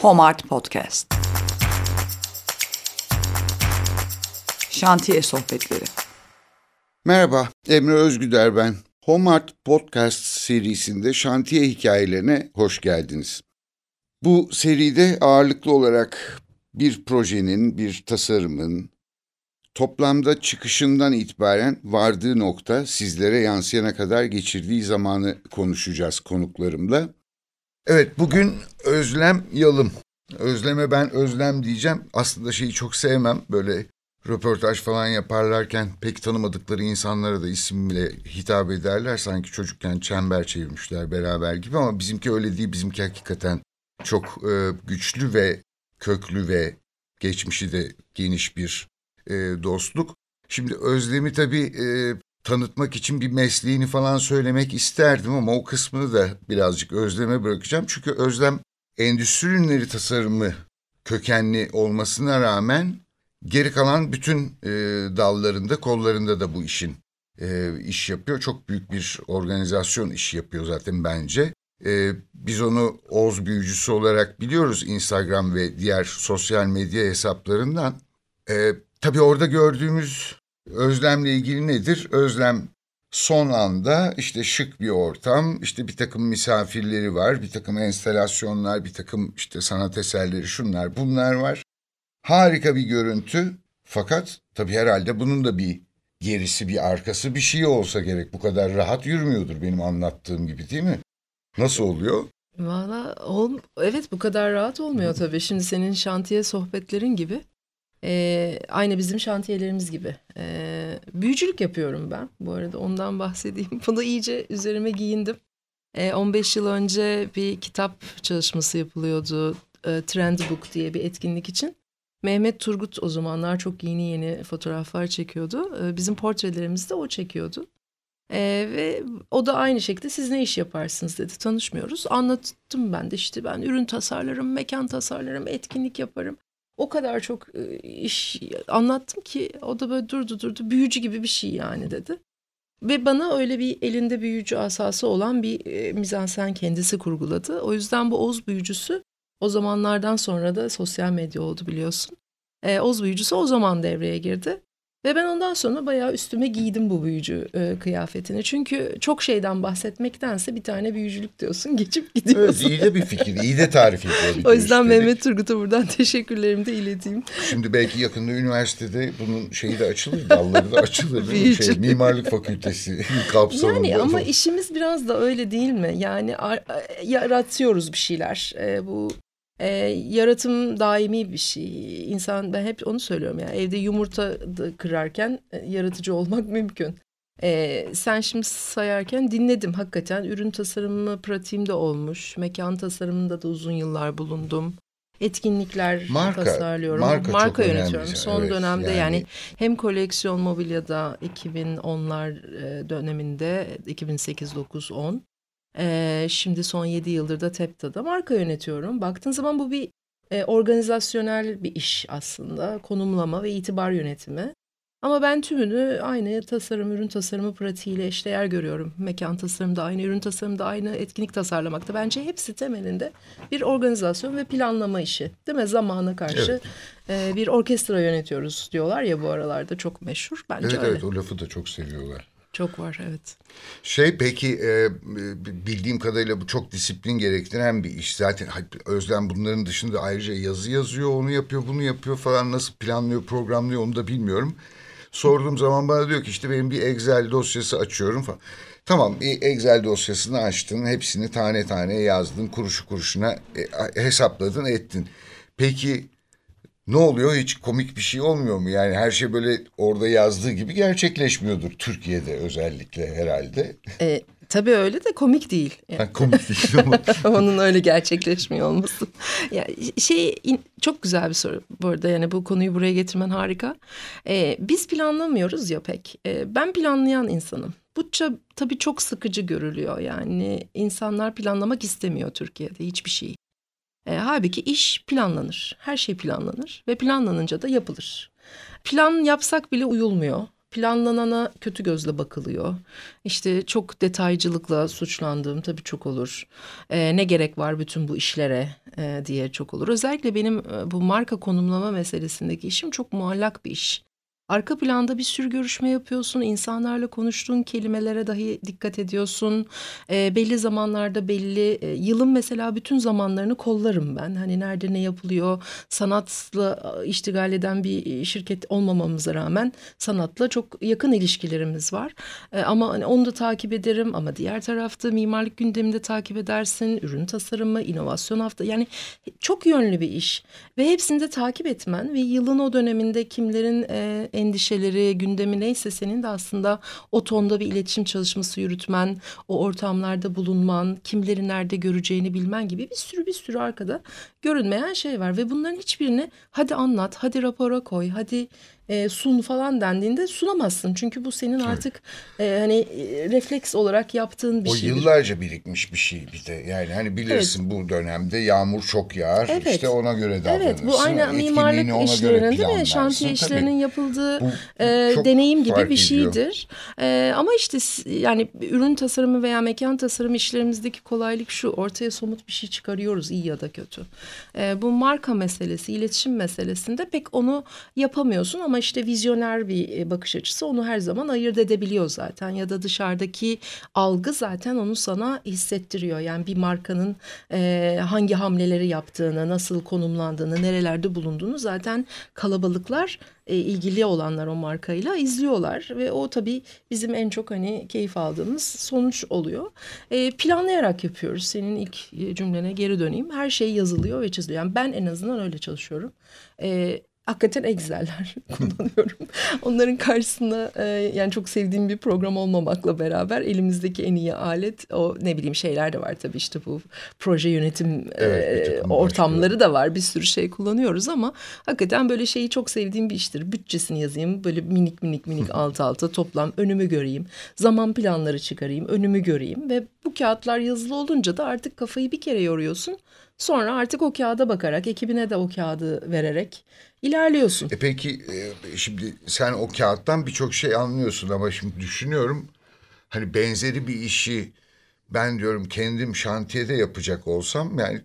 Homart Podcast. Şantiye Sohbetleri. Merhaba, Emre Özgüder ben. Homart Podcast serisinde şantiye hikayelerine hoş geldiniz. Bu seride ağırlıklı olarak bir projenin, bir tasarımın, toplamda çıkışından itibaren vardığı nokta sizlere yansıyana kadar geçirdiği zamanı konuşacağız konuklarımla. Evet bugün Özlem Yalım. Özlem'e ben Özlem diyeceğim. Aslında şeyi çok sevmem. Böyle röportaj falan yaparlarken pek tanımadıkları insanlara da isimle hitap ederler. Sanki çocukken çember çevirmişler beraber gibi ama bizimki öyle değil. Bizimki hakikaten çok e, güçlü ve köklü ve geçmişi de geniş bir e, dostluk. Şimdi Özlem'i tabii e, tanıtmak için bir mesleğini falan söylemek isterdim ama o kısmını da birazcık Özlem'e bırakacağım. Çünkü Özlem endüstri ürünleri tasarımı kökenli olmasına rağmen geri kalan bütün e, dallarında, kollarında da bu işin e, iş yapıyor. Çok büyük bir organizasyon işi yapıyor zaten bence. E, biz onu Oz büyücüsü olarak biliyoruz Instagram ve diğer sosyal medya hesaplarından. E, tabii orada gördüğümüz Özlem'le ilgili nedir? Özlem son anda işte şık bir ortam, işte bir takım misafirleri var, bir takım enstalasyonlar, bir takım işte sanat eserleri şunlar bunlar var. Harika bir görüntü fakat tabii herhalde bunun da bir gerisi bir arkası bir şey olsa gerek. Bu kadar rahat yürümüyordur benim anlattığım gibi değil mi? Nasıl oluyor? Valla ol, evet bu kadar rahat olmuyor tabii. Şimdi senin şantiye sohbetlerin gibi. E, aynı bizim şantiyelerimiz gibi. E, büyücülük yapıyorum ben. Bu arada ondan bahsedeyim. Bunu iyice üzerime giyindim. E, 15 yıl önce bir kitap çalışması yapılıyordu. E, Trend Book diye bir etkinlik için. Mehmet Turgut o zamanlar çok yeni yeni fotoğraflar çekiyordu. E, bizim portrelerimizi de o çekiyordu. Ee, ve o da aynı şekilde siz ne iş yaparsınız dedi. Tanışmıyoruz. Anlattım ben de işte ben ürün tasarlarım, mekan tasarlarım, etkinlik yaparım. O kadar çok e, iş anlattım ki o da böyle durdu durdu büyücü gibi bir şey yani dedi. Ve bana öyle bir elinde büyücü asası olan bir e, mizansen kendisi kurguladı. O yüzden bu Oz büyücüsü o zamanlardan sonra da sosyal medya oldu biliyorsun. E, Oz büyücüsü o zaman devreye girdi. Ve ben ondan sonra bayağı üstüme giydim bu büyücü e, kıyafetini. Çünkü çok şeyden bahsetmektense bir tane büyücülük diyorsun geçip gidiyorsun. Evet iyi de bir fikir, iyi de tarif ediyor. o yüzden üstelik. Mehmet Turgut'a buradan teşekkürlerimi de ileteyim. Şimdi belki yakında üniversitede bunun şeyi de açılır, dalları da açılır. şey, mimarlık fakültesi kapsamında. Yani ama işimiz biraz da öyle değil mi? Yani yaratıyoruz bir şeyler. E, bu e, yaratım daimi bir şey. İnsan ben hep onu söylüyorum ya. Evde yumurta kırarken e, yaratıcı olmak mümkün. E, sen şimdi sayarken dinledim hakikaten. Ürün tasarımı pratiğimde olmuş. Mekan tasarımında da uzun yıllar bulundum. Etkinlikler marka, tasarlıyorum. Marka, marka yönetiyorum. Son evet, dönemde yani... yani hem koleksiyon mobilyada 2010'lar e, döneminde 2008 9 10 ee, şimdi son yedi yıldır da TEPTA'da marka yönetiyorum. Baktığın zaman bu bir e, organizasyonel bir iş aslında. Konumlama ve itibar yönetimi. Ama ben tümünü aynı tasarım, ürün tasarımı pratiğiyle eşdeğer görüyorum. Mekan tasarımda aynı, ürün tasarımda aynı, etkinlik tasarlamakta. Bence hepsi temelinde bir organizasyon ve planlama işi. Değil mi? Zamana karşı evet. e, bir orkestra yönetiyoruz diyorlar ya bu aralarda çok meşhur. Bence evet öyle. evet o lafı da çok seviyorlar. Çok var evet. Şey peki e, bildiğim kadarıyla bu çok disiplin gerektiren bir iş. Zaten Özlem bunların dışında ayrıca yazı yazıyor, onu yapıyor, bunu yapıyor falan nasıl planlıyor, programlıyor onu da bilmiyorum. Sorduğum zaman bana diyor ki işte benim bir Excel dosyası açıyorum falan. Tamam Excel dosyasını açtın, hepsini tane tane yazdın, kuruşu kuruşuna e, hesapladın, ettin. Peki ne oluyor? Hiç komik bir şey olmuyor mu? Yani her şey böyle orada yazdığı gibi gerçekleşmiyordur Türkiye'de özellikle herhalde. E, tabii öyle de komik değil. Yani. Ha, komik değil ama. Onun öyle gerçekleşmiyor olması. Ya şey çok güzel bir soru bu arada yani bu konuyu buraya getirmen harika. Ee, biz planlamıyoruz ya pek. Ee, ben planlayan insanım. Bu tabii çok sıkıcı görülüyor yani insanlar planlamak istemiyor Türkiye'de hiçbir şeyi. E, halbuki iş planlanır. Her şey planlanır ve planlanınca da yapılır. Plan yapsak bile uyulmuyor. planlanana kötü gözle bakılıyor. İşte çok detaycılıkla suçlandığım tabii çok olur. E, ne gerek var bütün bu işlere e, diye çok olur. Özellikle benim e, bu marka konumlama meselesindeki işim çok muallak bir iş. Arka planda bir sürü görüşme yapıyorsun. insanlarla konuştuğun kelimelere dahi dikkat ediyorsun. E, belli zamanlarda belli e, yılın mesela bütün zamanlarını kollarım ben. Hani nerede ne yapılıyor sanatla iştigal eden bir şirket olmamamıza rağmen sanatla çok yakın ilişkilerimiz var. E, ama hani onu da takip ederim ama diğer tarafta mimarlık gündeminde takip edersin. Ürün tasarımı, inovasyon hafta yani çok yönlü bir iş ve hepsini de takip etmen ve yılın o döneminde kimlerin e, endişeleri, gündemi neyse senin de aslında o tonda bir iletişim çalışması yürütmen, o ortamlarda bulunman, kimleri nerede göreceğini bilmen gibi bir sürü bir sürü arkada görünmeyen şey var. Ve bunların hiçbirini hadi anlat, hadi rapora koy, hadi e, sun falan dendiğinde sunamazsın. Çünkü bu senin artık e, hani e, refleks olarak yaptığın bir şey. O yıllarca birikmiş bir şey bir de. Yani hani bilirsin evet. bu dönemde yağmur çok yağar. Evet. İşte ona göre davranırsın. Evet bu aynı mimarlık işlerinin değil mi? Şantiye işlerinin yapıldığı e, deneyim gibi bir şeydir. E, ama işte yani ürün tasarımı veya mekan tasarımı işlerimizdeki kolaylık şu. Ortaya somut bir şey çıkarıyoruz iyi ya da kötü. E, bu marka meselesi, iletişim meselesinde pek onu yapamıyorsun ama işte vizyoner bir e, bakış açısı onu her zaman ayırt edebiliyor zaten ya da dışarıdaki algı zaten onu sana hissettiriyor. Yani bir markanın e, hangi hamleleri yaptığını, nasıl konumlandığını, nerelerde bulunduğunu zaten kalabalıklar e, ilgili olanlar o markayla izliyorlar ve o tabii bizim en çok hani keyif aldığımız sonuç oluyor. E, planlayarak yapıyoruz. Senin ilk cümlene geri döneyim. Her şey yazılıyor ve çiziliyor. Yani ben en azından öyle çalışıyorum. E, hakikaten Excel'ler kullanıyorum. Onların karşısında e, yani çok sevdiğim bir program olmamakla beraber elimizdeki en iyi alet o ne bileyim şeyler de var tabii işte bu proje yönetim evet, e, ortamları da var. Bir sürü şey kullanıyoruz ama hakikaten böyle şeyi çok sevdiğim bir iştir. Bütçesini yazayım böyle minik minik minik alt alta toplam önümü göreyim. Zaman planları çıkarayım önümü göreyim ve bu kağıtlar yazılı olunca da artık kafayı bir kere yoruyorsun. Sonra artık o kağıda bakarak ekibine de o kağıdı vererek ilerliyorsun. E peki e, şimdi sen o kağıttan birçok şey anlıyorsun ama şimdi düşünüyorum hani benzeri bir işi ben diyorum kendim şantiyede yapacak olsam yani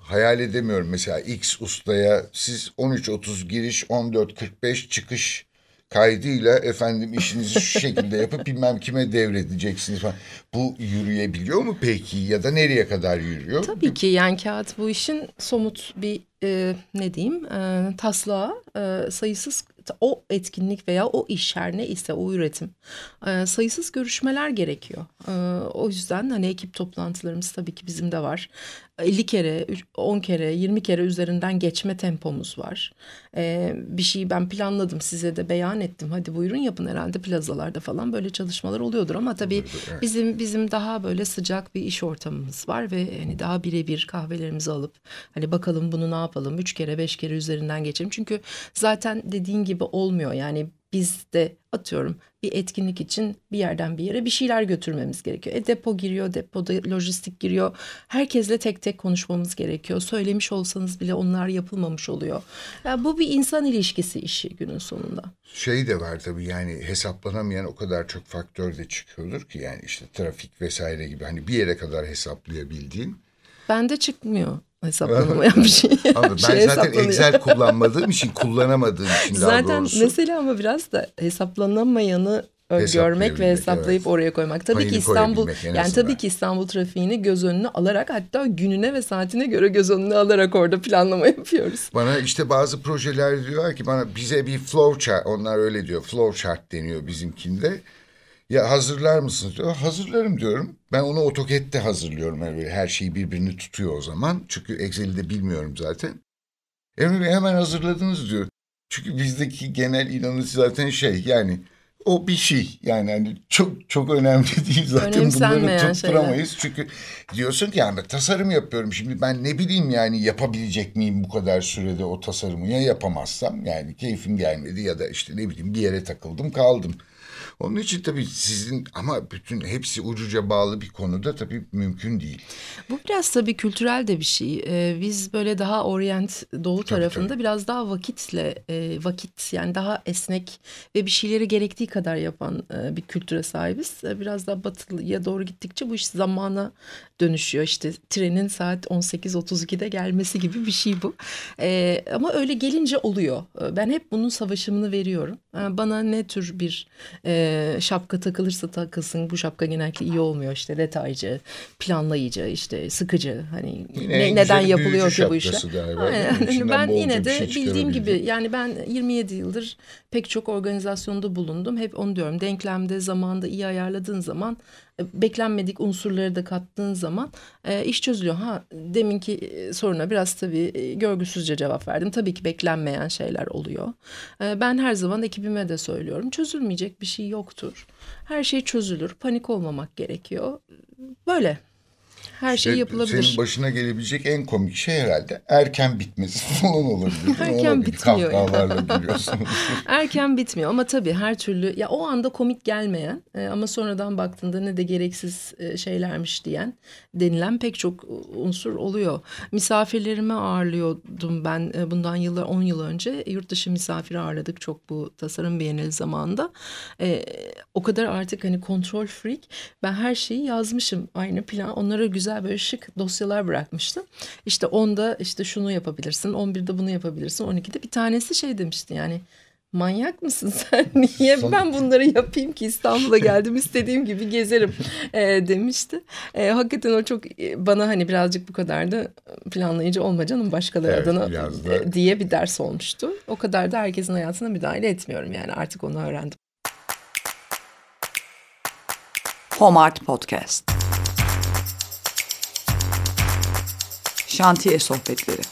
hayal edemiyorum. Mesela X ustaya siz 13.30 giriş 14.45 çıkış kaydıyla efendim işinizi şu şekilde yapıp bilmem kime devredeceksiniz falan. Bu yürüyebiliyor mu peki ya da nereye kadar yürüyor? Tabii ki yani kağıt bu işin somut bir e, ne diyeyim e, taslağı e, sayısız o etkinlik veya o iş her ne ise o üretim e, sayısız görüşmeler gerekiyor. E, o yüzden hani ekip toplantılarımız tabii ki bizim de var. 50 kere, 10 kere, 20 kere üzerinden geçme tempomuz var. E, bir şeyi ben planladım size de beyan ettim. Hadi buyurun yapın herhalde plazalarda falan böyle çalışmalar oluyordur ama tabii bizim bizim daha böyle sıcak bir iş ortamımız var ve hani daha birebir kahvelerimizi alıp hani bakalım bunu ne yapalım üç kere beş kere üzerinden geçelim. Çünkü zaten dediğin gibi olmuyor yani biz de atıyorum bir etkinlik için bir yerden bir yere bir şeyler götürmemiz gerekiyor. E depo giriyor, depoda lojistik giriyor. Herkesle tek tek konuşmamız gerekiyor. Söylemiş olsanız bile onlar yapılmamış oluyor. Yani bu bir insan ilişkisi işi günün sonunda. Şey de var tabii yani hesaplanamayan o kadar çok faktör de çıkıyordur ki yani işte trafik vesaire gibi hani bir yere kadar hesaplayabildiğin. Bende çıkmıyor hesaplanamayan bir şey. Ama ben şey zaten Excel kullanmadığım için kullanamadığım için zaten daha doğrusu. mesela ama biraz da hesaplanamayanı görmek ve hesaplayıp evet. oraya koymak. Tabii Payını ki İstanbul yani tabii ki İstanbul trafiğini göz önüne alarak hatta gününe ve saatine göre göz önüne alarak orada planlama yapıyoruz. Bana işte bazı projeler diyorlar ki bana bize bir flow chart onlar öyle diyor. Flow chart deniyor bizimkinde. Ya hazırlar mısınız diyor. Hazırlarım diyorum. Ben onu AutoCAD'de hazırlıyorum. Yani her şeyi birbirini tutuyor o zaman. Çünkü Excel'i de bilmiyorum zaten. Emre Bey hemen hazırladınız diyor. Çünkü bizdeki genel inanış zaten şey yani o bir şey yani hani çok çok önemli değil zaten bunları tutturamayız. Şeyler. Çünkü diyorsun ki yani tasarım yapıyorum şimdi ben ne bileyim yani yapabilecek miyim bu kadar sürede o tasarımı ya yapamazsam yani keyfim gelmedi ya da işte ne bileyim bir yere takıldım kaldım. Onun için tabii sizin ama bütün hepsi ucuca bağlı bir konuda tabii mümkün değil. Bu biraz tabii kültürel de bir şey. Ee, biz böyle daha orient doğu tabii, tarafında tabii. biraz daha vakitle e, vakit yani daha esnek ve bir şeyleri gerektiği kadar yapan e, bir kültüre sahibiz. E, biraz daha batılıya doğru gittikçe bu iş zamana dönüşüyor. İşte trenin saat 18.32'de gelmesi gibi bir şey bu. E, ama öyle gelince oluyor. E, ben hep bunun savaşımını veriyorum. E, bana ne tür bir e, şapka takılırsa takılsın bu şapka genellikle iyi olmuyor. İşte detaycı, planlayıcı, işte sıkıcı. Hani ne, neden yapılıyor ki bu işler? Aynen. Ben yine de şey bildiğim gibi yani ben 27 yıldır pek çok organizasyonda bulundum. Hep onu diyorum. Denklemde zamanda iyi ayarladığın zaman beklenmedik unsurları da kattığın zaman e, iş çözülüyor. Ha deminki e, soruna biraz tabii e, görgüsüzce cevap verdim. Tabii ki beklenmeyen şeyler oluyor. E, ben her zaman ekibime de söylüyorum. Çözülmeyecek bir şey yoktur. Her şey çözülür. Panik olmamak gerekiyor. Böyle. Her şey yapılabilir. Senin başına gelebilecek en komik şey herhalde erken bitmesi falan olabilir. erken bitmiyor. erken bitmiyor ama tabii her türlü ya o anda komik gelmeyen e, ama sonradan baktığında ne de gereksiz e, şeylermiş diyen denilen pek çok unsur oluyor. Misafirlerimi ağırlıyordum ben e, bundan yıllar 10 yıl önce yurt dışı misafir ağırladık çok bu tasarım beğenili zamanda. E, o kadar artık hani kontrol freak ben her şeyi yazmışım aynı plan onlara güzel güzel böyle şık dosyalar bırakmıştım. İşte 10'da işte şunu yapabilirsin, 11'de bunu yapabilirsin, 12'de bir tanesi şey demişti yani manyak mısın sen? Niye Son... ben bunları yapayım ki İstanbul'a geldim istediğim gibi gezerim e, demişti. E, hakikaten o çok bana hani birazcık bu kadar da planlayıcı olma canım başkaları evet, adına da... E, diye bir ders olmuştu. O kadar da herkesin hayatına müdahale etmiyorum yani artık onu öğrendim. Home Art Podcast. Şantiye Sohbetleri